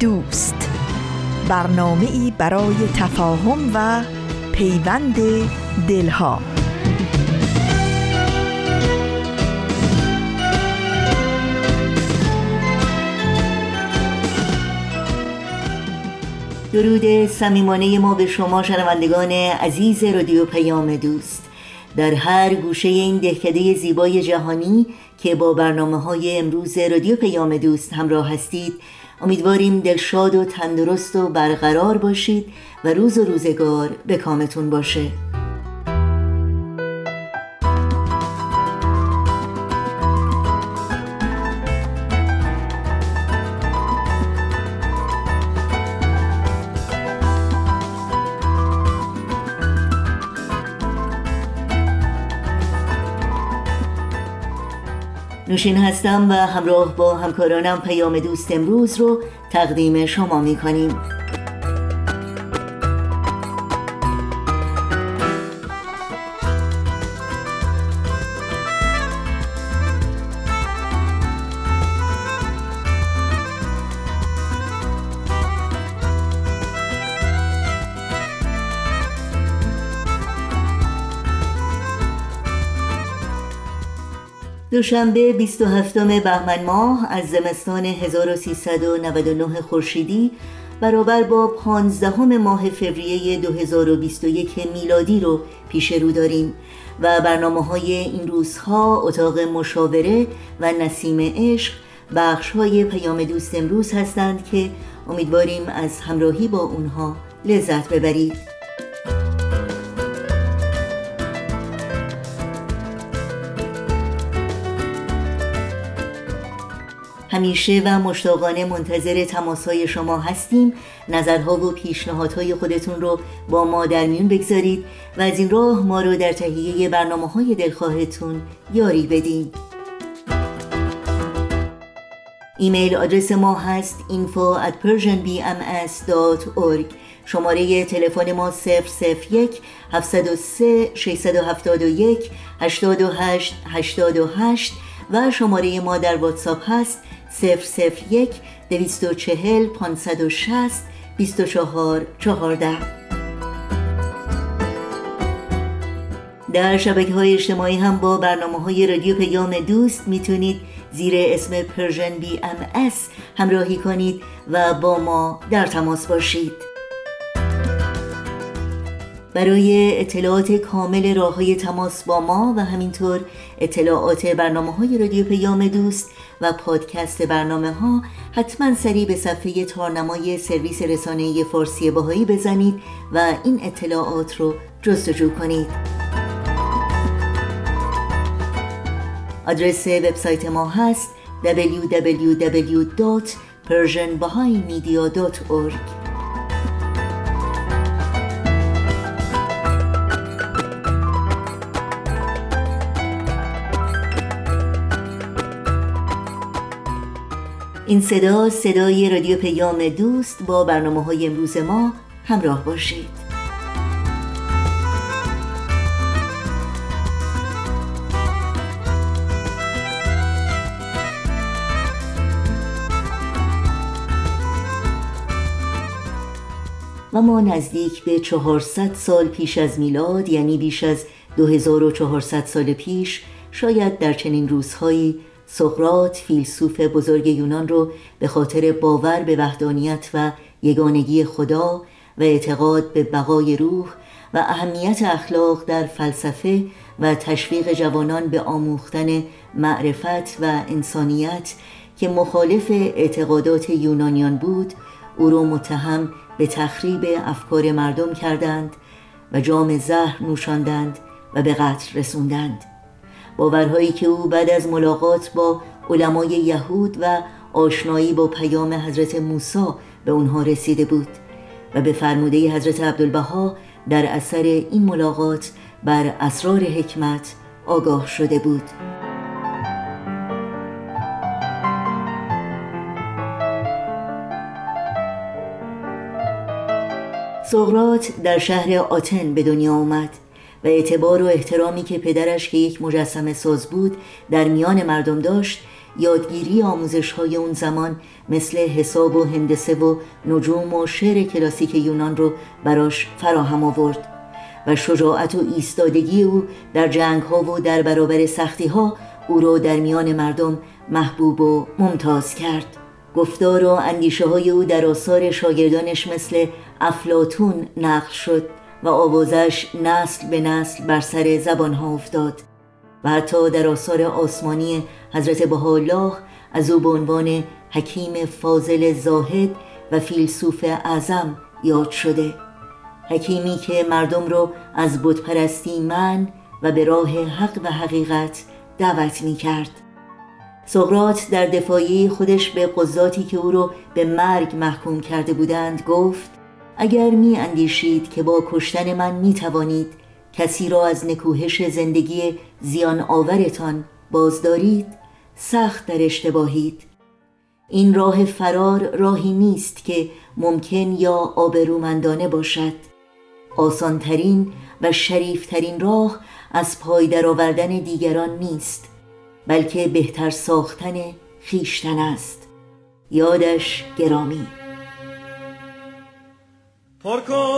دوست. برنامه ای برای تفاهم و پیوند دلها. درود صمیمانه ما به شما شنوندگان عزیز رادیو پیام دوست. در هر گوشه این دهکده زیبای جهانی که با برنامه های امروز رادیو پیام دوست همراه هستید امیدواریم دلشاد و تندرست و برقرار باشید و روز و روزگار به کامتون باشه. نوشین هستم و همراه با همکارانم پیام دوست امروز رو تقدیم شما می کنیم. دوشنبه 27 بهمن ماه از زمستان 1399 خورشیدی برابر با 15 ماه فوریه 2021 میلادی رو پیش رو داریم و برنامه های این روزها اتاق مشاوره و نسیم عشق بخش های پیام دوست امروز هستند که امیدواریم از همراهی با اونها لذت ببرید. همیشه و مشتاقانه منتظر تماسهای شما هستیم. نظرها و پیشنهادهای خودتون رو با ما در میون بگذارید و از این راه ما رو در تهیه برنامه های دلخواهتون یاری بدین. ایمیل آدرس ما هست info at persianbms.org شماره تلفن ما 001 703 671 828 828 و شماره ما در واتساپ هست 001 240 560 24 14 در شبکه های اجتماعی هم با برنامه های رادیو پیام دوست می‌تونید زیر اسم Persian BMS همراهی کنید و با ما در تماس باشید. برای اطلاعات کامل راه های تماس با ما و همینطور اطلاعات برنامه های رادیو پیام دوست و پادکست برنامه ها حتما سریع به صفحه تارنمای سرویس رسانه فارسی باهایی بزنید و این اطلاعات رو جستجو کنید. آدرس وبسایت ما هست www.persianbahaimedia.org این صدا صدای رادیو پیام دوست با برنامه های امروز ما همراه باشید. و ما نزدیک به 400 سال پیش از میلاد یعنی بیش از 2400 سال پیش شاید در چنین روزهایی سقرات فیلسوف بزرگ یونان رو به خاطر باور به وحدانیت و یگانگی خدا و اعتقاد به بقای روح و اهمیت اخلاق در فلسفه و تشویق جوانان به آموختن معرفت و انسانیت که مخالف اعتقادات یونانیان بود او را متهم به تخریب افکار مردم کردند و جام زهر نوشاندند و به قتل رسوندند. باورهایی که او بعد از ملاقات با علمای یهود و آشنایی با پیام حضرت موسی به اونها رسیده بود و به فرموده حضرت عبدالبها در اثر این ملاقات بر اسرار حکمت آگاه شده بود. سقرات در شهر آتن به دنیا آمد. و اعتبار و احترامی که پدرش که یک مجسم ساز بود در میان مردم داشت یادگیری آموزش های اون زمان مثل حساب و هندسه و نجوم و شعر کلاسیک یونان رو براش فراهم آورد و شجاعت و ایستادگی او در جنگ ها و در برابر سختی ها او را در میان مردم محبوب و ممتاز کرد. گفتار و اندیشه های او در آثار شاگردانش مثل افلاتون نقل شد. و آوازش نسل به نسل بر سر زبان ها افتاد و حتی در آثار آسمانی حضرت بهاءالله از او به عنوان حکیم فاضل زاهد و فیلسوف اعظم یاد شده. حکیمی که مردم رو از بتپرستی من و به راه حق و حقیقت دعوت می کرد سقرات در دفاعی خودش به قضاتی که او رو به مرگ محکوم کرده بودند گفت اگر می اندیشید که با کشتن من می توانید کسی را از نکوهش زندگی زیان آورتان بازدارید سخت در اشتباهید. این راه فرار راهی نیست که ممکن یا آبرومندانه باشد. آسانترین و شریفترین راه از پای درآوردن دیگران نیست بلکه بهتر ساختن خیشتن است. یادش گرامی. دریای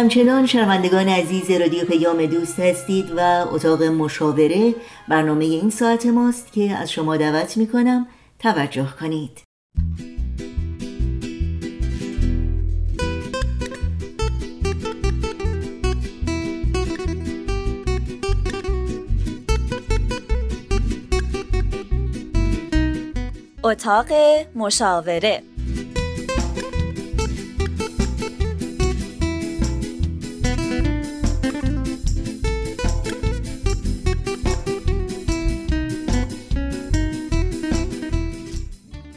همچنان شنوندگان عزیز رادیو پیام دوست هستید و اتاق مشاوره برنامه این ساعت ماست که از شما دعوت می کنم توجه کنید. اتاق مشاوره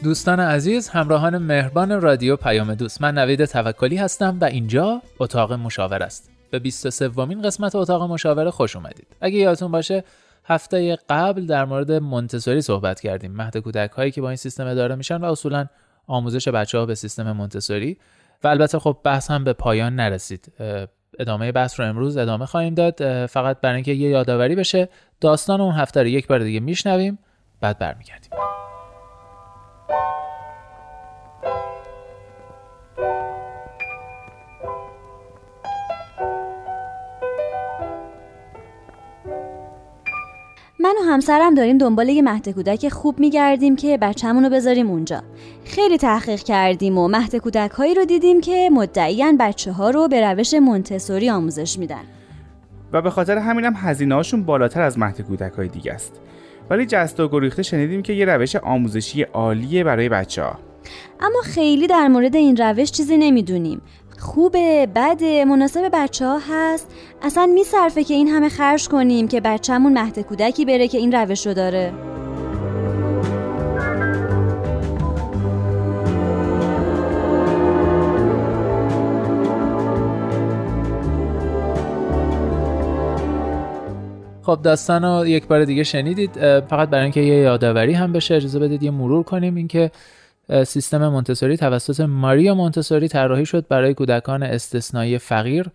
دوستان عزیز همراهان مهربان رادیو پیام دوست. من نوید توکلی هستم و اینجا اتاق مشاور است. به 23 ومین قسمت اتاق مشاوره خوش اومدید. اگه یادتون باشه هفته قبل در مورد مونتسوری صحبت کردیم. مهد کودک هایی که با این سیستم اداره میشن و اصولا آموزش بچه ها به سیستم مونتسوری. و البته خب بحث هم به پایان نرسید. ادامه بحث رو امروز ادامه خواهیم داد. فقط برای اینکه یه یادآوری بشه داستان اون هفته رو یک بار دیگه میشنویم بعد برمیگردیم. من و همسرم داریم دنبال یه مهد کودک خوب میگردیم که بچه‌مون رو بذاریم اونجا. خیلی تحقیق کردیم و مهد کودک هایی رو دیدیم که مدعیان بچه ها رو به روش مونتسوری آموزش میدن. و به خاطر همینم هزینه هاشون بالاتر از مهد کودک های دیگه است ولی جست و گریخته شنیدیم که یه روش آموزشی عالیه برای بچه ها اما خیلی در مورد این روش چیزی نمی‌دونیم. خوبه بده مناسب بچه ها هست. اصلا میصرفه که این همه خرج کنیم که بچهمون مهد کودکی بره که این روش رو داره. خب داستان رو یک بار دیگه شنیدید فقط برای اینکه یه یادآوری هم بشه اجازه بدید یه مرور کنیم. اینکه سیستم مونتسوری توسط ماریا مونتسوری طراحی شد برای کودکان استثنایی فقیر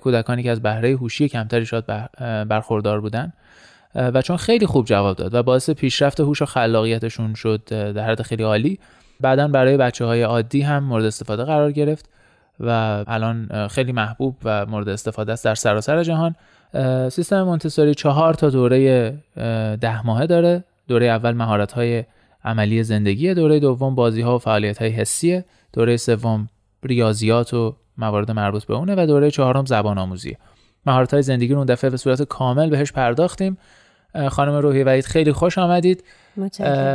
کودکانی که از بهره هوشی کمتری شاید برخوردار بودن. و چون خیلی خوب جواب داد و باعث پیشرفت هوش و خلاقیتشون شد در حد خیلی عالی بعدا برای بچه های عادی هم مورد استفاده قرار گرفت و الان خیلی محبوب و مورد استفاده است در سراسر جهان. سیستم مونتسوری چهار تا دوره ده ماهه داره. دوره اول مهارت های عملی زندگی دوره دوم بازی ها و فعالیت های حسیه دوره سوم ریاضیات و موارد مربوط به اونه و دوره چهارم زبان آموزیه مهارت های زندگی رو اون دفعه به صورت کامل بهش پرداختیم. خانم روحی وحید خیلی خوش آمدید.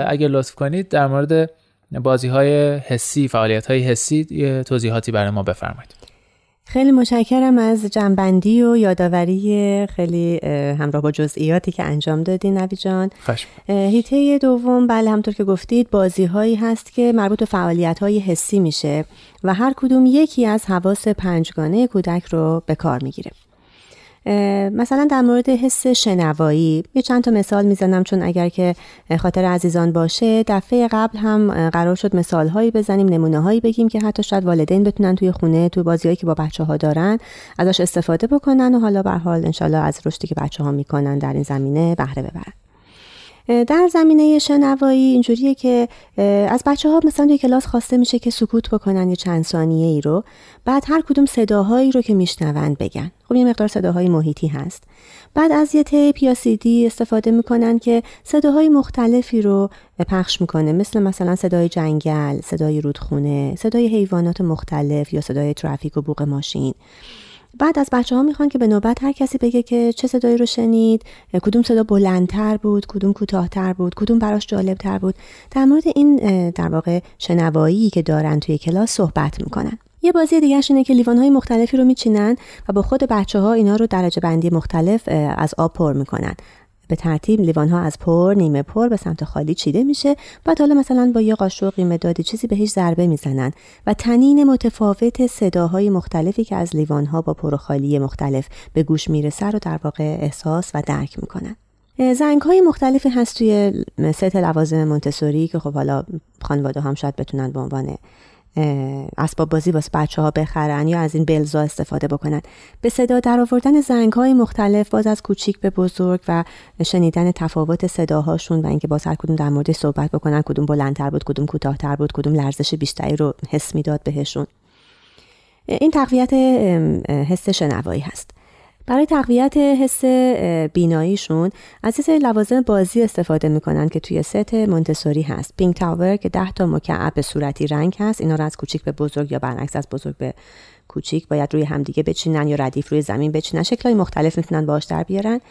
اگه لطف کنید در مورد بازی های حسی فعالیت های حسی یه توضیحاتی برای ما بفرمایید. خیلی متشکرم از جنبندی و یادآوری خیلی همراه با جزئیاتی که انجام دادین نوی جان. هیته دوم بله همطور که گفتید بازی هایی هست که مربوط به فعالیت های حسی میشه و هر کدوم یکی از حواس پنجگانه کودک رو به کار می‌گیره. مثلا در مورد حس شنوایی یه چند تا مثال می‌زنم چون اگر که خاطر عزیزان باشه دفعه قبل هم قرار شد مثال هایی بزنیم نمونه هایی بگیم که حتی شاید والدین بتونن توی خونه توی بازیهایی که با بچه ها دارن ازش استفاده بکنن و حالا به حال انشالله از رشدی که بچه ها می‌کنن در این زمینه بهره ببرن. در زمینه شنوایی اینجوریه که از بچه ها مثلا توی کلاس خواسته میشه که سکوت بکنن یه چند ثانیه ای رو بعد هر کدوم صداهایی رو که میشنوند بگن. خب یه مقدار صداهای محیطی هست. بعد از یه تیپ یا سیدی استفاده می‌کنن که صداهای مختلفی رو پخش می‌کنه. مثل مثلا صدای جنگل، صدای رودخونه، صدای حیوانات مختلف یا صدای ترافیک و بوق ماشین. بعد از بچه ها می‌خوان که به نوبت هر کسی بگه که چه صدایی رو شنید کدوم صدا بلندتر بود کدوم کوتاهتر بود کدوم براش جالبتر بود. در مورد این در واقع شنوایی که دارن توی کلاس صحبت می‌کنن. یه بازی دیگه اینه که لیوان های مختلفی رو میچینن و با خود بچه ها اینا رو درجه بندی مختلف از آب پر می‌کنن. به ترتیب لیوان ها از پر نیمه پر به سمت خالی چیده میشه. بعد حالا مثلا با یه قاشق مدادی چیزی بهش ضربه می‌زنن و تنین متفاوت صداهای مختلفی که از لیوان ها با پر و خالی مختلف به گوش می‌رسه رو در واقع احساس و درک می‌کنن. زنگ های مختلفی هست توی ست لوازم مونتسوری که خب حالا خانواده هم شاید بتونن به عنوان اسباب بازی واسه بچه ها بخرن یا از این بلزا استفاده بکنن. به صدا در آوردن زنگ های مختلف باز از کوچیک به بزرگ و شنیدن تفاوت صداهاشون و اینکه باز هر کدوم در مورد صحبت بکنن کدوم بلندتر بود کدوم کوتاهتر بود کدوم لرزش بیشتری رو حس می‌داد بهشون. این تقویت حس شنوایی هست. برای تقویت حس بیناییشون از یه لوازم بازی استفاده می‌کنن که توی ست مونتسوری هست. pink tower که ده تا مکعب صورتی رنگ هست اینا رو از کوچیک به بزرگ یا برعکس از بزرگ به کوچیک باید روی همدیگه بچینن یا ردیف روی زمین بچینن. شکلهای مختلف می‌تونن باش در بیارن.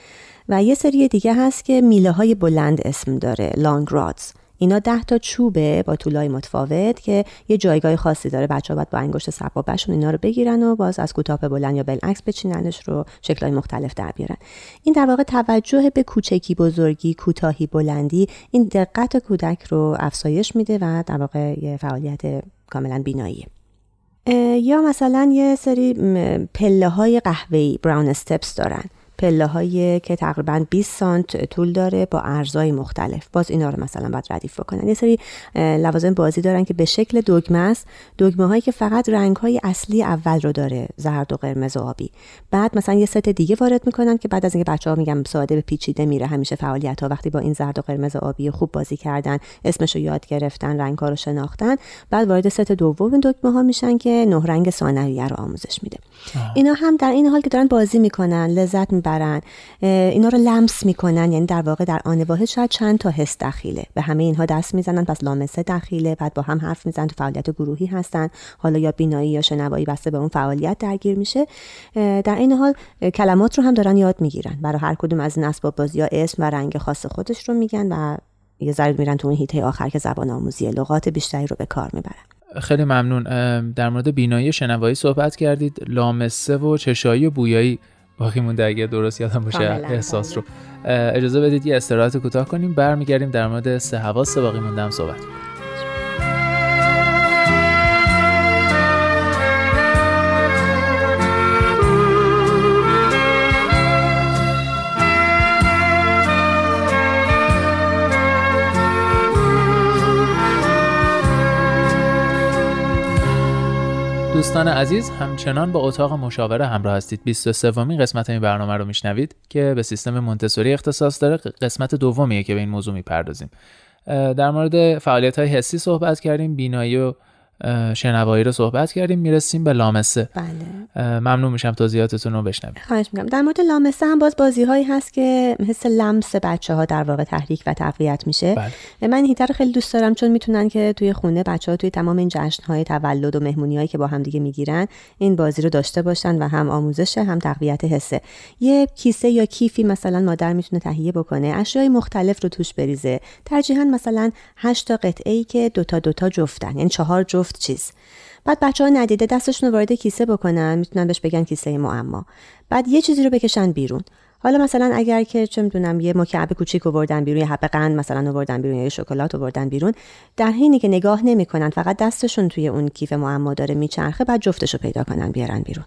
و یه سری دیگه هست که میله های بلند اسم داره long rods اینا ده تا چوبه با طولای متفاوت که یه جایگاه خاصی داره. بچه باید با انگشت سبابهشون اینا رو بگیرن و باز از کوتاه بلند یا بالعکس بچیننش رو شکلهای مختلف در بیارن. این در واقع توجه به کوچکی بزرگی کوتاهی بلندی این دقت کودک رو افزایش میده و در واقع یه فعالیت کاملا بیناییه. یا مثلا یه سری پله های قهوه‌ای براون استپس دارن. پله هایی که تقریبا 20 سانت طول داره با ارزای مختلف. باز اینا رو مثلا باید ردیف بکنن. یه سری لوازم بازی دارن که به شکل دگمه است. دگمه هایی که فقط رنگ های اصلی اول رو داره زرد و قرمز و آبی. بعد مثلا یه ست دیگه وارد می‌کنن که بعد از اینکه بچه ها میگم ساده به پیچیده میره. همیشه فعالیت ها وقتی با این زرد و قرمز و آبی خوب بازی کردن اسمش رو یاد گرفتن رنگ ها رو شناختن بعد وارد ست دوم دگمه ها میشن که نه رنگ ثانویه رو آموزش میده. اینا هم در این حال که دارن بازی می‌کنن لذت می‌برن اینا رو لمس می‌کنن یعنی در واقع در آن واحد شاید چند تا حس دخیله به همه اینها دست می‌زنن پس لامسه دخیله بعد با هم حرف می‌زنن تو فعالیت گروهی هستن. حالا یا بینایی یا شنوایی بسته به اون فعالیت درگیر میشه. در این حال کلمات رو هم دارن یاد می‌گیرن. برای هر کدوم از این اسباب بازی ها اسم و رنگ خاص خودش رو میگن و یه ذره میرن تو اون هیته آخر که زبان آموزی لغات بیشتری رو به کار می‌برن. خیلی ممنون. در مورد بینایی شنوایی صحبت کردید. لامسه و چشایی و بویایی. باقی مونده اگه درست یادم باشه احساس رو. اجازه بدید یه استراحت کوتاه کنیم. برمیگردیم در مورد سه حواس. باقی مونده هم صحبت کنیم. دوستان عزیز همچنان با اتاق مشاوره همراه هستید. 23 ومین قسمت این برنامه رو میشنوید که به سیستم مونتسوری اختصاص داره. قسمت دومیه که به این موضوع می‌پردازیم. در مورد فعالیت های حسی صحبت کردیم بینایی و شنوایی رو صحبت کردیم می‌رسیم به لامسه. بله. ممنون میشم توضیحاتتون رو بشنویم خواهش می‌کنم. در مورد لامسه هم باز بازی هایی هست که حس لمس بچه ها در واقع تحریک و تقویت میشه. بله. من هیتر خیلی دوست دارم چون می‌تونن که توی خونه بچه ها توی تمام این جشن های تولد و مهمونی هایی که با هم دیگه می‌گیرن این بازی رو داشته باشن و هم آموزش هم تقویت حسه یه کیسه یا کیفی مثلا مادر می‌تونه تهیه بکنه اشیای مختلف رو توش بریزه. ترجیحاً مثلا 8 تا قطعه ای که دوتا دوتا جفتن یعنی چهار جفت چیز. بعد بچه ها ندیده دستشون رو وارد کیسه بکنن می‌تونن بهش بگن کیسه معما بعد یه چیزی رو بکشن بیرون. حالا مثلا اگر که چه می‌دونم یه مکعب کوچیک آوردن بیرون یه حب قند مثلا آوردن بیرون یا یه شکلات آوردن بیرون در حینی که نگاه نمی‌کنن فقط دستشون توی اون کیف معما داره میچرخه بعد جفتش رو پیدا کنن بیارن بیرون.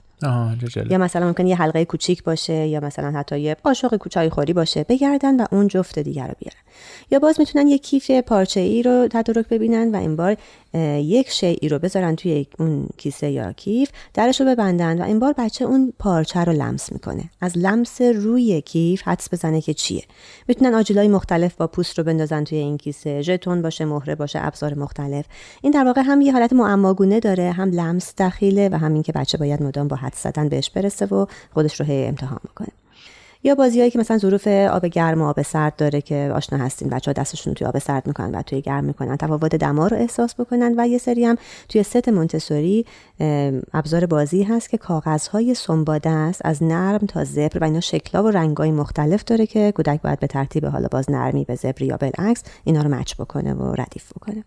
یا مثلا ممکن یه حلقه کوچیک باشه یا مثلا حتی یه قاشق کوچای خوری باشه بگردن و اون جفت دیگر رو بیارن. یا باز می‌تونن یه کیف پارچه ای رو تدارک ببینن و این بار یک شیعی رو بذارن توی اون کیسه یا کیف درش رو ببندن و این بار بچه اون پارچه رو لمس می‌کنه. از لمس روی کیف حدس بزنه که چیه. می‌تونن آجیلای مختلف با پوست رو بندازن توی این کیسه ژتون باشه مهره باشه ابزار مختلف. این در واقع هم یه حالت معماگونه داره هم لمس دخیله و همین که بچه باید مدام با حدس زدن بهش برسه و خودش رو هی امتحان می‌کنه. یا بازیهایی که مثلا ظروف آب گرم و آب سرد داره که آشنا هستین بچه ها دستشون توی آب سرد می‌کنن و توی گرم می‌کنن تفاوت دما رو احساس بکنن و یه سری هم توی ست مونتسوری ابزار بازی هست که کاغذهای سنباده است از نرم تا زبر و اینا شکلا و رنگای مختلف داره که کودک باید به ترتیب حالا باز نرمی به زبر یا بالعکس اینا رو مچ بکنه و ردیف بکنه.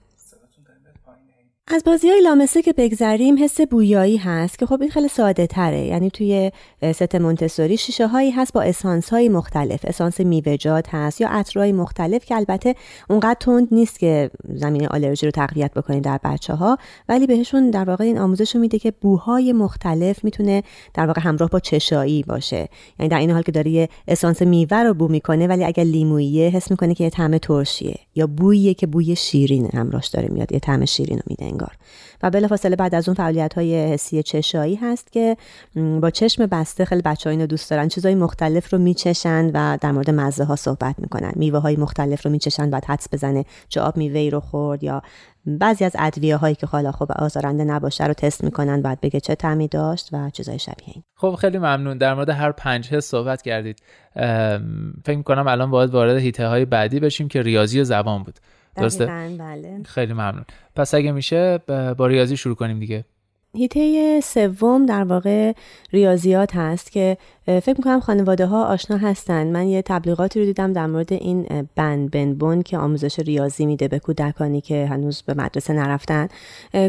از بازی های لامسه که بگذریم حس بویایی هست که خب این خیلی ساده تره. یعنی توی ست مونتسوری شیشه هایی هست با اسانس های مختلف. اسانس میوه‌جات هست یا عطرهای مختلف که البته اونقدر تند نیست که زمینه آلرژی رو تقویت بکنه در بچه ها ولی بهشون در واقع این آموزش رو میده که بوهای مختلف می‌تونه در واقع همراه با چشایی باشه. یعنی در این حال که داره اسانس میوه رو بو می‌کنه ولی اگر لیمویه حس می‌کنه که یه طعم ترشیه. یا بوییه که بوی شیرین همراهش داره میاد یه طعم شیرین رو میده انگار. و بلافاصله بعد از اون فعالیت های حسی چشایی هست که با چشم بسته خیلی بچه اینو دوست دارن. چیزهای مختلف رو میچشن و در مورد مزه ها صحبت می‌کنن. میوه های مختلف رو میچشن بعد حدس بزنه چه آب میوه رو خورد یا بعضی از ادویه هایی که حالا خوب آزارنده نباشه رو تست می‌کنن بعد بگه چه تعمی داشت و چیزای شبیه این. خب خیلی ممنون. در مورد هر پنج حس صحبت کردید. فکر می‌کنم الان باید وارد هیته های بعدی بشیم که ریاضی و زبان بود. درسته؟ بله. خیلی ممنون پس اگه میشه با ریاضی شروع کنیم دیگه هیته سوم در واقع ریاضیات هست که فکر می‌کنم خانواده ها آشنا هستن. من یه تبلیغاتی رو دیدم در مورد این بن بن که آموزش ریاضی میده به کودکانی که هنوز به مدرسه نرفتن.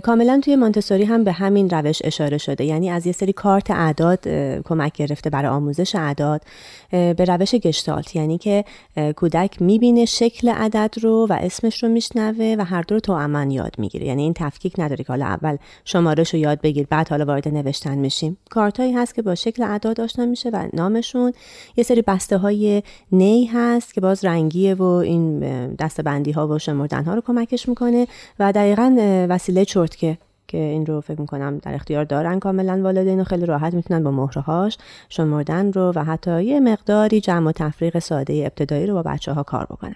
کاملا توی مانتسوری هم به همین روش اشاره شده. یعنی از یه سری کارت اعداد کمک گرفته برای آموزش اعداد به روش گشتالت. یعنی که کودک می‌بینه شکل عدد رو و اسمش رو میشنوه و هر دو رو تو یاد می‌گیره. یعنی این تفکیک نداره که حالا اول شمارش رو یاد بگیر بعد حالا وارد نوشتن میشیم. کارتایی هست که با شکل اعداد آشنا میشه و نامشون. یه سری بسته های نی هست که باز رنگیه و این دست بندی ها و شمردن ها رو کمکش می‌کنه و دقیقا وسیله چرتکه که این رو فکر می‌کنم در اختیار دارن کاملا والدین و خیلی راحت می‌تونن با مهرهاش شمردن رو و حتی یه مقداری جمع و تفریق ساده ابتدایی رو با بچه ها کار بکنن.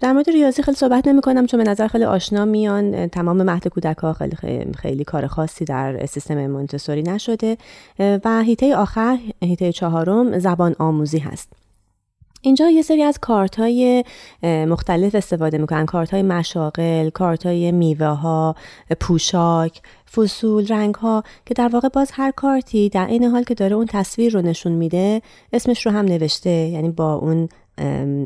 در مورد ریاضی خیلی صحبت نمی کنم چون به نظر خیلی آشنا میان. تمام مهد کودک ها خیلی, خیلی, کار خاصی در سیستم مونتسوری نشده. و هیته آخر هیته چهارم زبان آموزی هست. اینجا یه سری از کارت های مختلف استفاده می‌کنن. کارت های مشاغل کارت های میوه ها پوشاک فصول رنگ ها که در واقع باز هر کارتی در این حال که داره اون تصویر رو نشون میده اسمش رو هم نوشته. یعنی با اون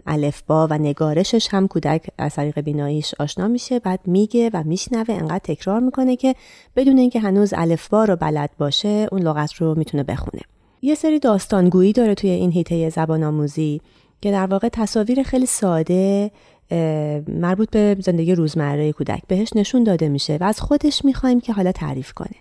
الفبا و نگارشش هم کودک از طریق بیناییش آشنا میشه بعد میگه و میشنوه انقدر تکرار می‌کنه که بدون اینکه هنوز الفبا رو بلد باشه اون لغت رو می‌تونه بخونه. یه سری داستانگویی داره توی این هیته زبان آموزی که در واقع تصاویر خیلی ساده مربوط به زندگی روزمره کودک بهش نشون داده میشه و از خودش می‌خوایم که حالا تعریف کنه.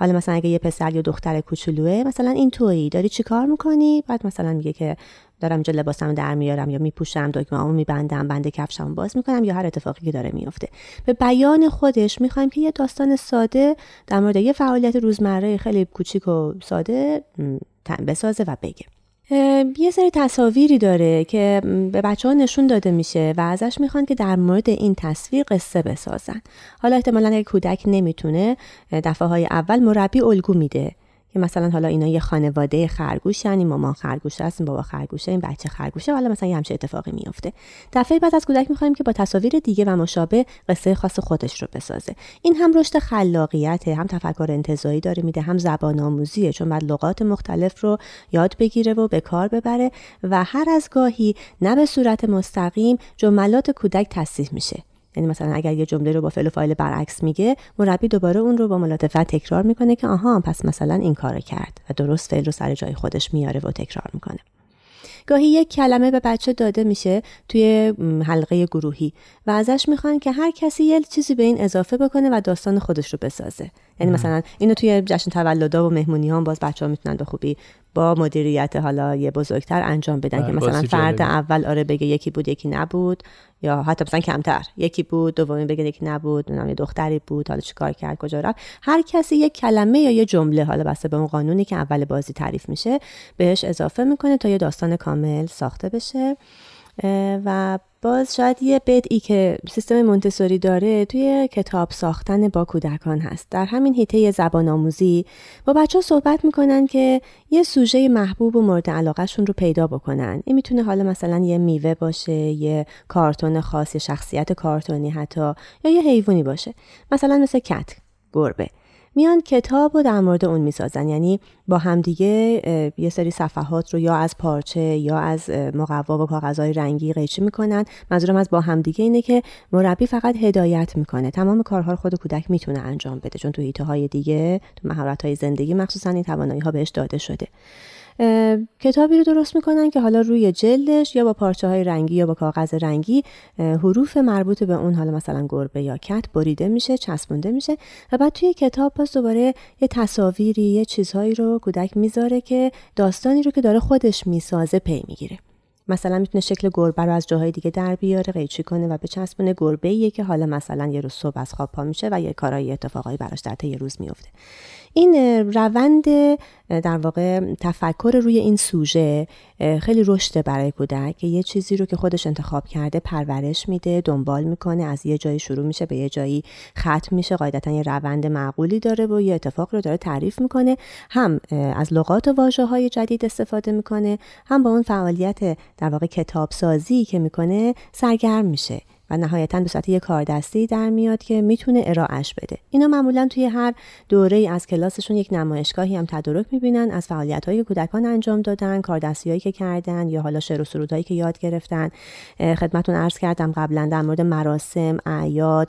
حالا مثلا اگه یه پسر یا دختر کوچولوه مثلا این تویی داری چی کار می‌کنی؟ بعد مثلا میگه که دارم اینجا لباسم در میارم یا میپوشم دکمه‌امو میبندم بند کفشمو باز می‌کنم یا هر اتفاقی که داره میفته به بیان خودش می‌خوایم که یه داستان ساده در مورد یه فعالیت روزمره خیلی کوچیک و ساده بسازه و بگه. یه سری تصاویری داره که به بچه ها نشون داده میشه و ازش می‌خوان که در مورد این تصویر قصه بسازن. حالا احتمالا اگه کودک نمی‌تونه دفعه های اول مربی الگو میده. که مثلا حالا اینا یه خانواده خرگوش یعنی مامان خرگوش هست بابا خرگوشه این بچه خرگوشه حالا مثلا یه همچه اتفاقی میفته دفعه بعد از کودک می‌خوایم که با تصاویر دیگه و مشابه قصه خاص خودش رو بسازه. این هم رشد خلاقیت هم تفکر انتزاعی داره میده هم زبان آموزیه چون بعد لغات مختلف رو یاد بگیره و به کار ببره و هر از گاهی نه به صورت مستقیم جملات کودک تصحیح میشه. یعنی مثلا اگر یه جمله رو با فعل و فاعل برعکس میگه مربی دوباره اون رو با ملاتفت تکرار می‌کنه که آها پس مثلا این کار کرد و درست فعل رو سر جای خودش میاره و تکرار می‌کنه. گاهی یک کلمه به بچه داده میشه توی حلقه گروهی و ازش می‌خوان که هر کسی یه چیزی به این اضافه بکنه و داستان خودش رو بسازه. یعنی مثلا اینو توی جشن تولدا و مهمونی ها باز بچه ها می‌تونن به خوبی با مدیریت حالا یه بزرگتر انجام بدن که مثلا فرد اول آره بگه یکی بود یکی نبود یا حتی مثلا کمتر یکی بود دومی بگه یکی نبود نام یه دختری بود حالا چیکار کرد کجا رفت. هر کسی یک کلمه یا یه جمله حالا بسته به اون قانونی که اول بازی تعریف میشه بهش اضافه می‌کنه تا یه داستان کامل ساخته بشه و باز شاید یه بدئی که سیستم مونتسوری داره توی کتاب ساختن با کودکان هست. در همین هیته زبان آموزی با بچه ها صحبت می‌کنن که یه سوژه محبوب و مورد علاقهشون رو پیدا بکنن. این می‌تونه حالا مثلا یه میوه باشه یه کارتون خاص یه شخصیت کارتونی حتی یا یه حیوانی باشه. مثلا مثل کت گربه. میان کتاب رو در مورد اون می‌سازن. یعنی با همدیگه یه سری صفحات رو یا از پارچه یا از مقوا و کاغذهای رنگی قیچی می‌کنن. منظورم از با همدیگه اینه که مربی فقط هدایت می‌کنه. تمام کارها رو خود کودک می‌تونه انجام بده. چون تو های دیگه تو مهارت های زندگی مخصوصا این توانایی ها بهش داده شده. کتابی رو درست می‌کنن که حالا روی جلدش یا با پارچه های رنگی یا با کاغذ رنگی حروف مربوط به اون حالا مثلا گربه یا کت بریده میشه چسبونده میشه و بعد توی کتاب پس دوباره یه تصاویری یه چیزهایی رو کودک می‌ذاره که داستانی رو که داره خودش می‌سازه پی می‌گیره. مثلا می‌تونه شکل گربه رو از جاهای دیگه در بیاره قیچی کنه و به گربه که حالا مثلا یه روز صبح از خواب پا میشه و یه کارایی اتفاقایی براش در طی روز میفته این روند در واقع تفکر روی این سوژه خیلی رشد برای کودک. که یه چیزی رو که خودش انتخاب کرده پرورش میده دنبال می‌کنه از یه جایی شروع میشه به یه جایی ختم میشه. قاعدتا یه روند معقولی داره و یه اتفاق رو داره تعریف می‌کنه. هم از لغات و واژه های جدید استفاده می‌کنه. هم با اون فعالیت در واقع کتاب سازی که می‌کنه سرگرم میشه. و نهایتا به صورت یک کاردستی در میاد که می‌تونه ارائهش بده. اینا معمولا توی هر دوره ای از کلاسشون یک نمایشگاهی هم تدارک می‌بینن از فعالیت های کودکان انجام دادن کاردستی هایی که کردن یا حالا شعر و سرودهایی که یاد گرفتن. خدمتون عرض کردم قبلا در مورد مراسم اعیاد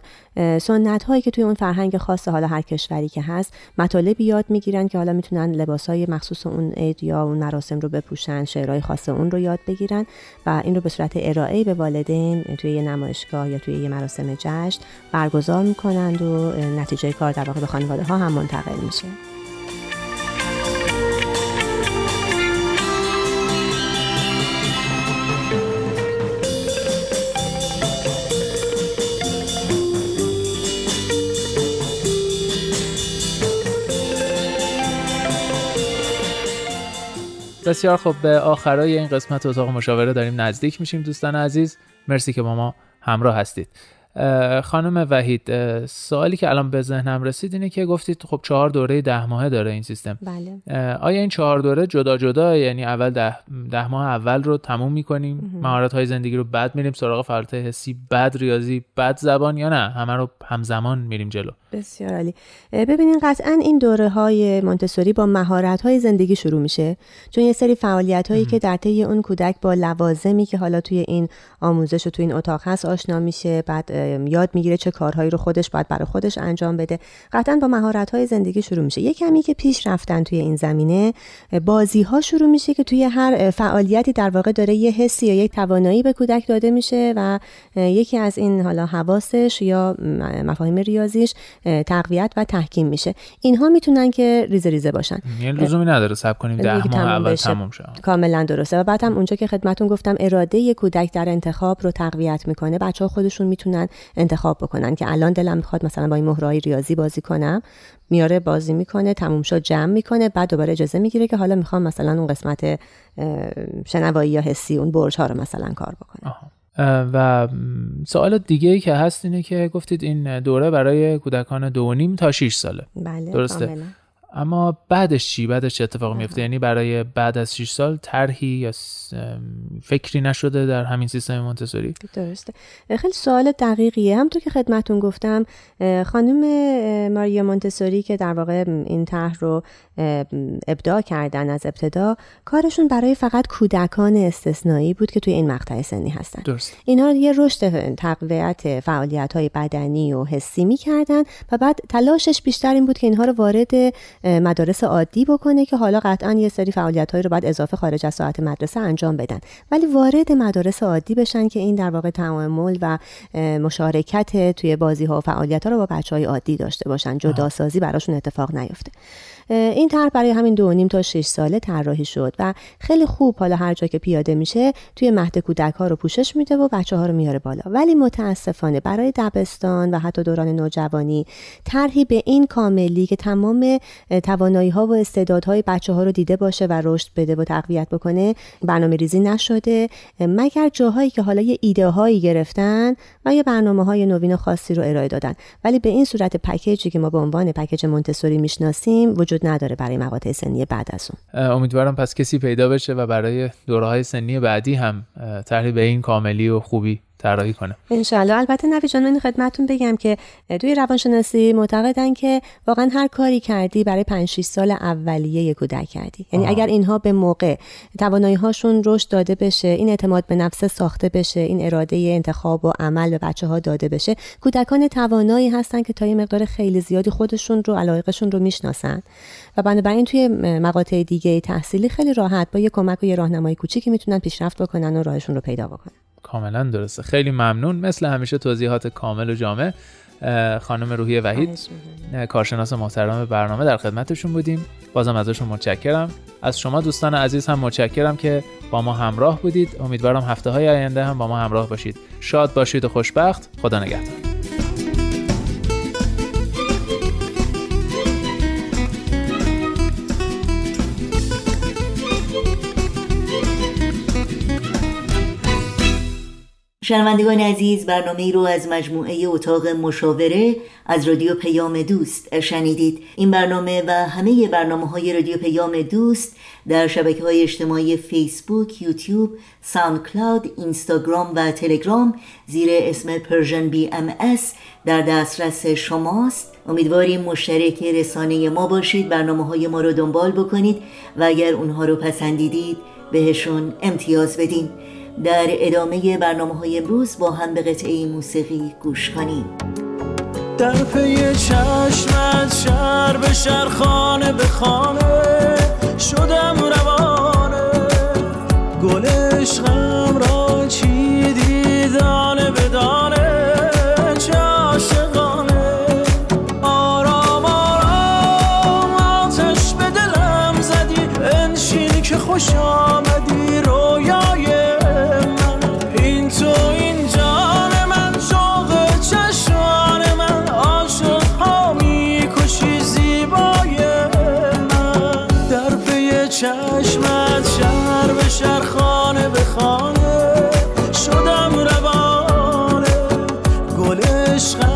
سنت هایی که توی اون فرهنگ خاص حالا هر کشوری که هست مطالبی یاد می‌گیرن که حالا می‌تونن لباس های مخصوص اون عید یا اون مراسم رو بپوشن شعرهای خاص اون رو یاد بگیرن و این رو به صورت ارائه به والدین توی یه نمایشگاه یا توی یه مراسم جشن برگزار می‌کنند و نتیجه کار در واقع به خانواده ها هم منتقل میشه. بسیار خب به آخرای این قسمت اتاق مشاوره داریم نزدیک میشیم دوستان عزیز. مرسی که با ما همراه هستید. خانم وحید سوالی که الان به ذهنم رسید اینه که گفتید خب چهار دوره ده ماهه داره این سیستم. بله. آیا این چهار دوره جدا جدا یعنی اول ده, ده ماه اول رو تموم می‌کنیم مهارت های زندگی رو بعد میریم سراغ فعالیت حسی بعد ریاضی بعد زبان یا نه؟ همه رو همزمان میریم جلو. بسیار عالی. ببینین قطعا این دوره های مونتسوری با مهارت های زندگی شروع میشه. چون یه سری فعالیت هایی که در طی اون کودک با لوازمی که حالا توی این آموزش و توی این اتاق هست آشنا میشه بعد یاد می‌گیره چه کارهایی رو خودش باید برای خودش انجام بده. قطعا با مهارت های زندگی شروع میشه. یه کمی که پیش رفتن توی این زمینه بازی ها شروع میشه که توی هر فعالیتی در واقع داره یه حسی یا یک توانایی به کودک داده میشه و یکی از این حالا حواسش یا مفاهیم ریاضیش تقویت و تحکیم میشه. اینها می‌تونن که ریزه ریزه باشن. یعنی لزومی نداره سب کنیم ده ماه اول تموم شه. کاملا درسته. و بعد هم اونجا که خدمتون گفتم اراده کودک در انتخاب رو تقویت می‌کنه. بچه ها خودشون می‌تونن انتخاب بکنن که الان دلم می‌خواد مثلا با این مهرهای ریاضی بازی کنم. میاره بازی می‌کنه تموم شد جمع می‌کنه بعد دوباره اجازه می‌گیره که حالا می‌خوام مثلا اون قسمت شنوایی یا حسی اون برج ها رو مثلا کار بکنه و سوال دیگه ای که هست اینه که گفتید این دوره برای کودکان دو نیم تا 6 ساله. بله درسته. کاملا. اما بعدش چی؟ بعدش چه اتفاق میفته یعنی برای بعد از 6 سال طرحی یا فکری نشده در همین سیستم مونتسوری؟ درسته. خیلی سوال دقیقیه. همونطور که خدمتون گفتم خانم ماریا مونتسوری که در واقع این طرح رو ابداع کردن از ابتدا کارشون برای فقط کودکان استثنایی بود که توی این مقطع سنی هستن. درست. اینا یه رشد تقویت فعالیت های بدنی و حسی می‌کردن و بعد تلاشش بیشتر این بود که اینها رو وارد مدارس عادی بکنه که حالا قطعا یه سری فعالیت رو بعد اضافه خارج از ساعت مدرسه انجام بدن. ولی وارد مدارس عادی بشن که این در واقع تعامل و مشارکت توی بازی ها و فعالیت ها رو با بچه های عادی داشته باشن. جدا سازی براشون اتفاق نیفته. این طرح برای همین دو نیم تا 6 ساله طراحی شد و خیلی خوب حالا هر جا که پیاده میشه توی مهد کودک ها رو پوشش میده و بچه ها رو میاره بالا. ولی متاسفانه برای دبستان و حتی دوران نوجوانی طرحی به این کاملی که تمام توانایی ها و استعدادهای بچه ها رو دیده باشه و رشد بده و تقویت بکنه برنامه ریزی نشده مگر جاهایی که حالا یه ایده هایی گرفتن و یه برنامه های نوین خاصی رو ارائه دادن. ولی به این صورت پکیجی که ما به عنوان پکیج مونتسوری می‌شناسیم وجود نداره برای مقاطع سنی بعد از اون. امیدوارم پس کسی پیدا بشه و برای دوره های سنی بعدی هم طرحی به این کاملی و خوبی طراحی کنه. انشالله البته نوی جان من خدمتتون بگم که توی روانشناسی معتقدن که واقعا هر کاری کردی برای 5 6 سال اولیه کودک کردی. یعنی اگر اینها به موقع توانایی هاشون رشد داده بشه این اعتماد به نفس ساخته بشه این اراده انتخاب و عمل به بچه ها داده بشه کودکان توانایی هستن که تا یه مقدار خیلی زیادی خودشون رو علایقشون رو می‌شناسن. و بنابراین توی مقاطع دیگه تحصیلی خیلی راحت با یه کمک و یه راهنمایی کوچیکی می‌تونن پیشرفت بکنن و راهشون رو پیدا بکنن. کاملا درسته. خیلی ممنون. مثل همیشه توضیحات کامل و جامع خانم روحی وحید کارشناس محترم برنامه در خدمتشون بودیم. بازم ازشون متشکرم. از شما دوستان عزیز هم متشکرم که با ما همراه بودید. امیدوارم هفته های آینده هم با ما همراه باشید. شاد باشید و خوشبخت. خدا نگهدار. شنوندگان عزیز برنامه رو از مجموعه اتاق مشاوره از رادیو پیام دوست شنیدید. این برنامه و همه برنامه های رادیو پیام دوست در شبکه های اجتماعی فیسبوک، یوتیوب، SoundCloud، اینستاگرام و تلگرام زیر اسم Persian BMS در دسترس شماست. امیدواریم مشترک رسانه ما باشید برنامه های ما رو دنبال بکنید و اگر اونها رو پسندیدید بهشون امتیاز بدین. در ادامه برنامه های امروز با هم به قطعه موسیقی گوش کنیم. در پی چشمت شهر به شهر خانه به خانه شدم روانه. گل عشقم beschreiben.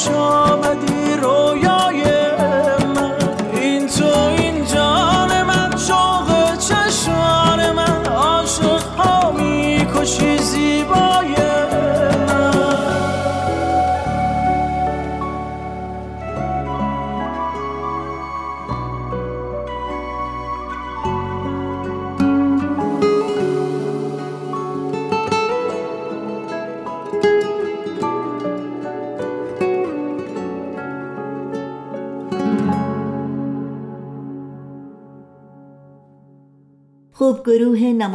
خوش آمدی.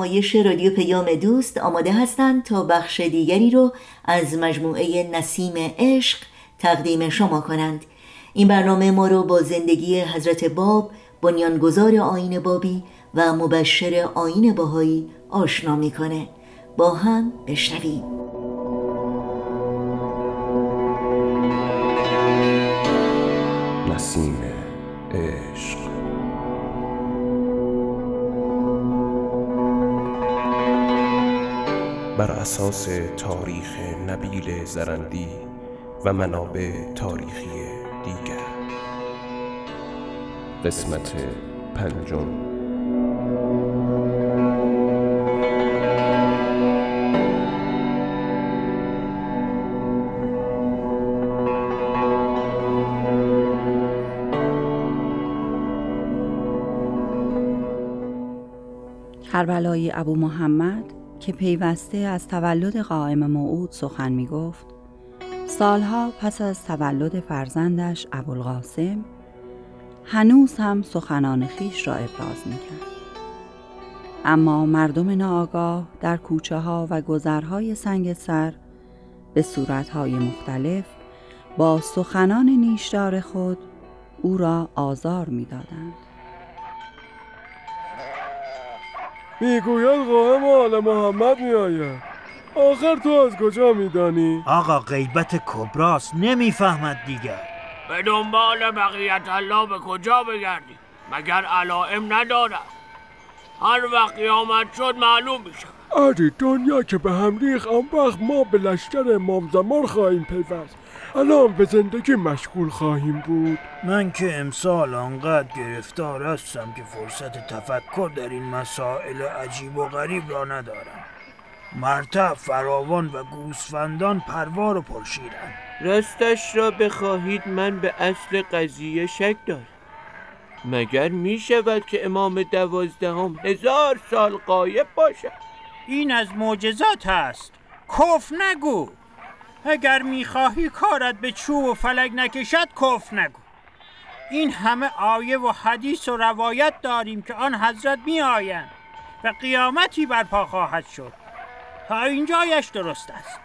نمایش رادیو پیام دوست آماده هستند تا بخش دیگری رو از مجموعه نسیم عشق تقدیم شما کنند. این برنامه ما رو با زندگی حضرت باب بنیانگذار آین بابی و مبشر آین باهایی آشنا می‌کنه. با هم بشنویم. نسیم عشق. بر اساس تاریخ نبیل زرندی و منابع تاریخی دیگر. قسمت پنجم. کربلای ابو محمد که پیوسته از تولد قائم موعود سخن می گفت سالها پس از تولد فرزندش ابوالقاسم هنوز هم سخنان خیش را ابراز می کرد. اما مردم ناآگاه در کوچه ها و گذرهای سنگ سر به صورتهای مختلف با سخنان نیشدار خود او را آزار می دادند. می‌گوید قائم آل محمد میآید. آخر تو از کجا میدانی؟ آقا غیبت کبراست نمی‌فهمد دیگر. به دنبال بقیت الله به کجا بگردی؟ مگر علائم ندارد. هر وقت قیامت شد معلوم میشه اری دنیا که به هم ریخ آن وقت ما به لشکر امام زمان خواهیم پیوست. الان به زندگی مشغول خواهیم بود. من که امسال آنقدر گرفتار هستم که فرصت تفکر در این مسائل عجیب و غریب را ندارم. مرتب فراوان و گوسفندان پروار و پرشیرند. راستش را بخواهید من به اصل قضیه شک دارم. مگر می شود که امام دوازدهم هزار سال قایب باشد؟ این از معجزات است کف نگو. اگر می‌خواهی کارت به چوب و فلک نکشد کف نگو. این همه آیه و حدیث و روایت داریم که آن حضرت می آیند و قیامتی برپا خواهد شد. تا اینجایش درست است.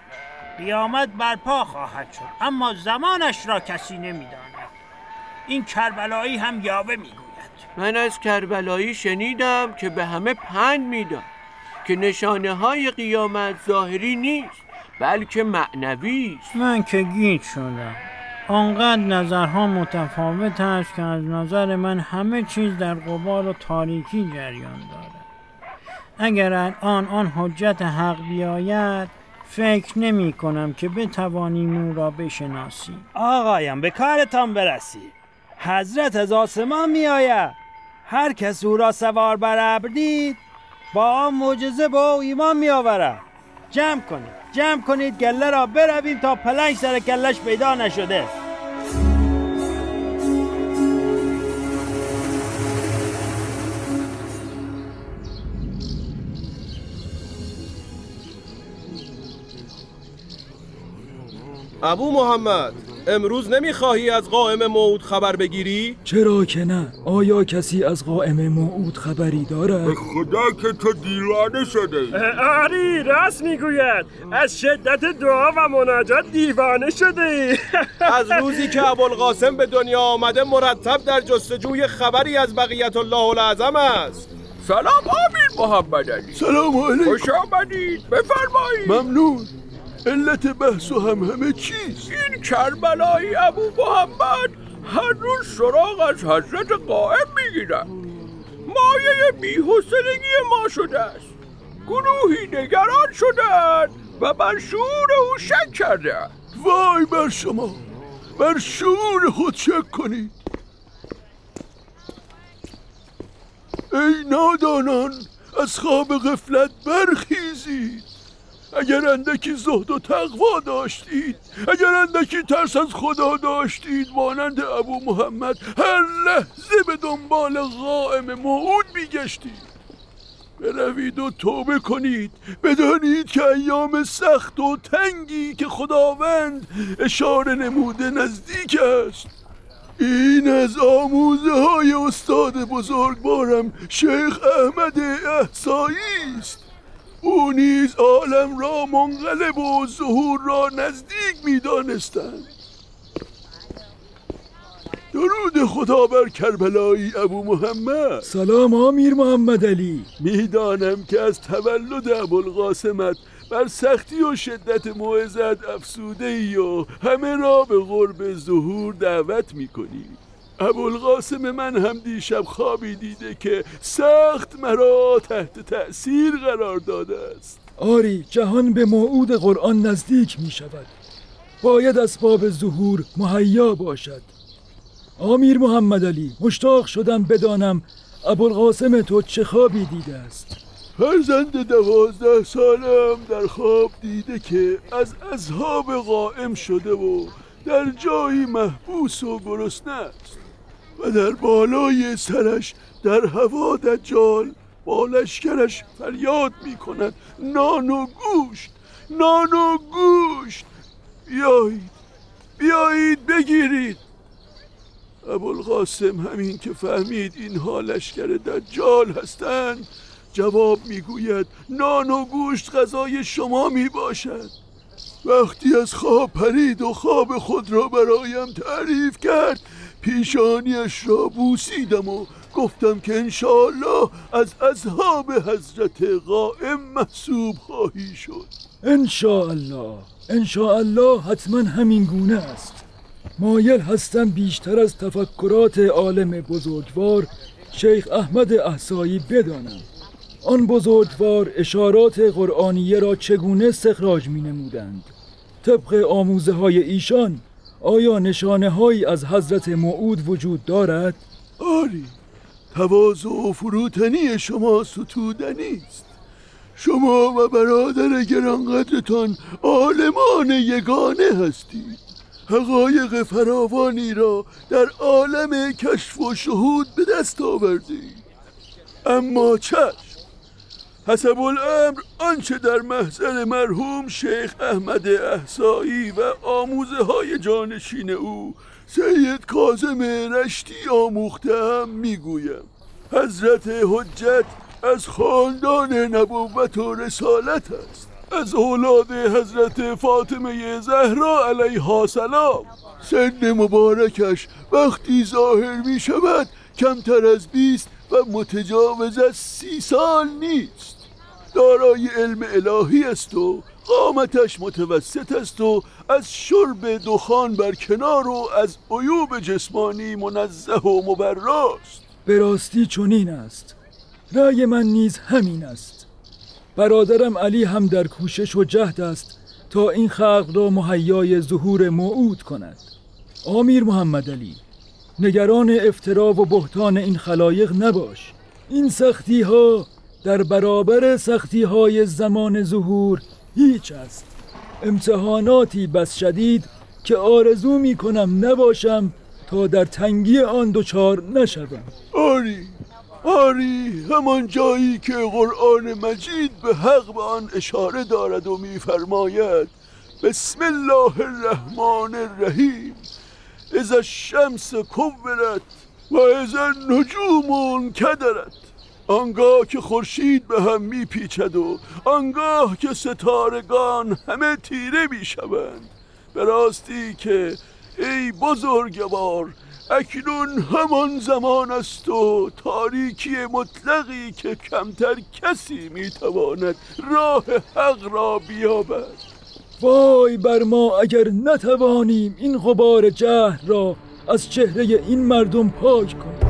قیامت برپا خواهد شد اما زمانش را کسی نمی‌داند. این کربلایی هم یاوه می‌گوید. من از کربلایی شنیدم که به همه پند می‌داد که نشانه های قیامت ظاهری نیست. بلکه معنوی است. من که گیج شدم. آنقدر نظرها متفاوت است که از نظر من همه چیز در قبار و تاریکی جریان دارد. اگر الان آن حجت حق بیاید فکر نمی کنم که بتوانیم او را بشناسیم آقایم به کارتان برسید حضرت از آسمان می آید. هر کس او را سوار بر ابر دید با آن معجزه با او ایمان می آورد. جمع کنید. جمع کنید گله را برویم تا پلنگ سر کلش پیدا نشده. ابو محمد. امروز نمی‌خواهی از قائم موعود خبر بگیری؟ چرا که نه. آیا کسی از قائم موعود خبری دارد؟ به خدا که تو دیوانه شده آری راست می‌گوید. از شدت دعا و مناجات دیوانه شده ای. از روزی که ابوالقاسم به دنیا آمده مرتب در جستجوی خبری از بقیت الله العظم است. سلام آمیر محمد علی. سلام علیکم. خوش آمدید. بفرمایید. ممنون. علت بحث و هم همه چیست این کربلایی ابو محمد هر روز سراغ از حضرت قائم می‌گیرن. مایه بیحسنگی ما شده است. گروهی نگران شدند و بر شعور او شک کردند وای بر شما. بر شعور خود شک کنید. ای نادانان از خواب غفلت برخیزید. اگر اندکی زهد و تقوا داشتید اگر اندکی ترس از خدا داشتید مانند ابو محمد هر لحظه به دنبال قائم موعود میگشتید. بروید و توبه کنید. بدانید که ایام سخت و تنگی که خداوند اشاره نموده نزدیک است. این از آموزه های استاد بزرگوارم شیخ احمد احسایی است. او نیز عالم را منقلب و ظهور را نزدیک می دانستند درود خدا بر کربلایی ابو محمد. سلام آمیر محمد علی. می‌دانم که از تولد ابوالقاسمت بر سختی و شدت موعظت افسوده ای و همه را به قرب ظهور دعوت می‌کنی. ابوالقاسم من هم دیشب خوابی دیده که سخت مرا تحت تأثیر قرار داده است. آری جهان به موعود قرآن نزدیک می شود. باید اسباب ظهور مهیا باشد. آمیر محمد علی مشتاق شدم بدانم ابوالقاسم تو چه خوابی دیده است. فرزند دوازده سالم در خواب دیده که از اصحاب قائم شده و در جایی محبوس و گرسنه است. و در بالای سرش در هوا دجال با لشکرش فریاد می کند نان و گوشت نان و گوشت. بیایید بیایید بگیرید. ابوالقاسم همین که فهمید اینها لشکر دجال هستند جواب می‌گوید نان و گوشت غذای شما می باشد وقتی از خواب پرید و خواب خود را برایم تعریف کرد پیشانیش را بوسیدم و گفتم که انشاءالله از اصحاب حضرت قائم محسوب خواهی شد. انشاءالله. انشاءالله حتما همین گونه است. مایل هستم بیشتر از تفکرات عالم بزرگوار شیخ احمد احسایی بدانم. آن بزرگوار اشارات قرآنیه را چگونه استخراج می نمودند طبق آموزه های ایشان آیا نشانه هایی از حضرت موعود وجود دارد؟ آری تواضع و فروتنی شما ستودنی است شما و برادر گرانقدرتان عالمان یگانه هستید. حقایق فراوانی را در عالم کشف و شهود به دست آوردید. اما چشم حسب الامر آنچه در محضر مرحوم شیخ احمد احسایی و آموزه های جانشین او سید کازم رشتی آموخته هم می‌گویم. حضرت حجت از خاندان نبوت و رسالت است. از اولاد حضرت فاطمه زهرا علیها سلام. سن مبارکش وقتی ظاهر می شود کمتر از بیست و متجاوز از سی سال نیست. دارای علم الهی است و قامتش متوسط است و از شرب دخان بر کنار و از عیوب جسمانی منزه و مبراست به راستی چنین است. رأی من نیز همین است. برادرم علی هم در کوشش و جهد است تا این خلق را مهیای ظهور موعود کند. آمیر محمد علی نگران افترا و بهتان این خلایق نباش. این سختی ها در برابر سختی های زمان ظهور هیچ است. امتحاناتی بس شدید که آرزو می کنم نباشم تا در تنگی آن دچار نشوم. آری آری همان جایی که قرآن مجید به حق به آن اشاره دارد و میفرماید بسم الله الرحمن الرحیم. از الشمس کورت و از النجوم کدرت آنگاه که خورشید به هم میپیچد و آنگاه که ستارگان همه تیره می‌شوند. به راستی که ای بزرگوار اکنون همان زمان است و تاریکی مطلقی که کمتر کسی می‌تواند راه حق را بیابد. وای بر ما اگر نتوانیم این غبار جهر را از چهره این مردم پاک کنیم.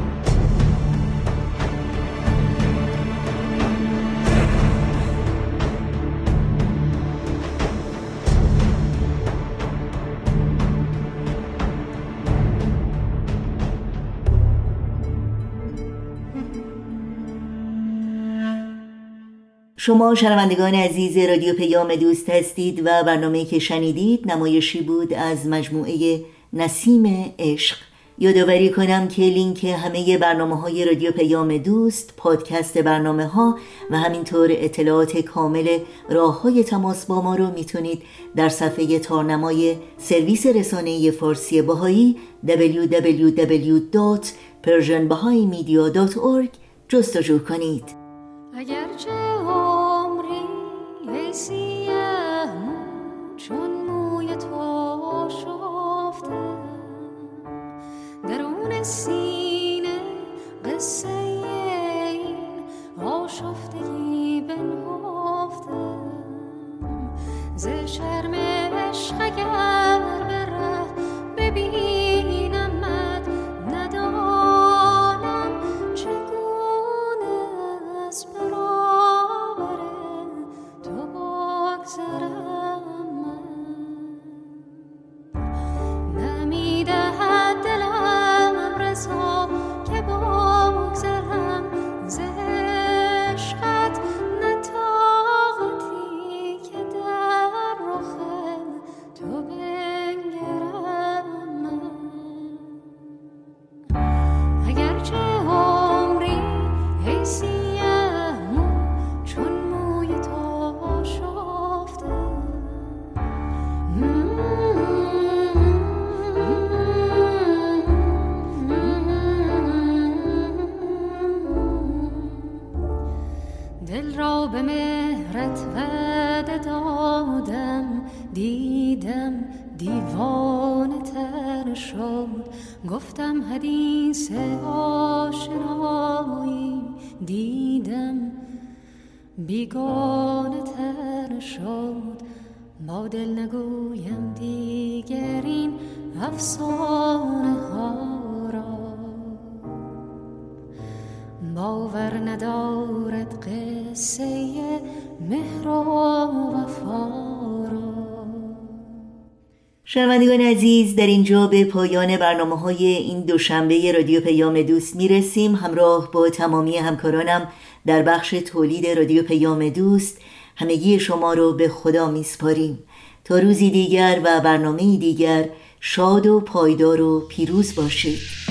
شما شنوندگان عزیز رادیو پیام دوست هستید و برنامه که شنیدید نمایشی بود از مجموعه نسیم عشق. یادآوری کنم که لینک همه برنامه های رادیو پیام دوست پادکست برنامه ها و همینطور اطلاعات کامل راه های تماس با ما رو می‌تونید در صفحه تارنمای سرویس رسانه فارسی باهایی www.persianbahaimedia.org جستجو کنید. اگرچه عمری ای سیه چون موی تو شفته درون سینه قصه این آشفتگی بنهفته. ز شرم عشق اگر به ره بیگانه تر شد. با دل نگویم دیگر این افسانه ها را. باور ندارد قصه مهر و وفا شنوندگان عزیز در اینجا به پایان برنامه های این دوشنبه رادیو پیام دوست می‌رسیم. همراه با تمامی همکارانم در بخش تولید رادیو پیام دوست همگی شما رو به خدا میسپاریم. تا روزی دیگر و برنامه دیگر شاد و پایدار و پیروز باشید.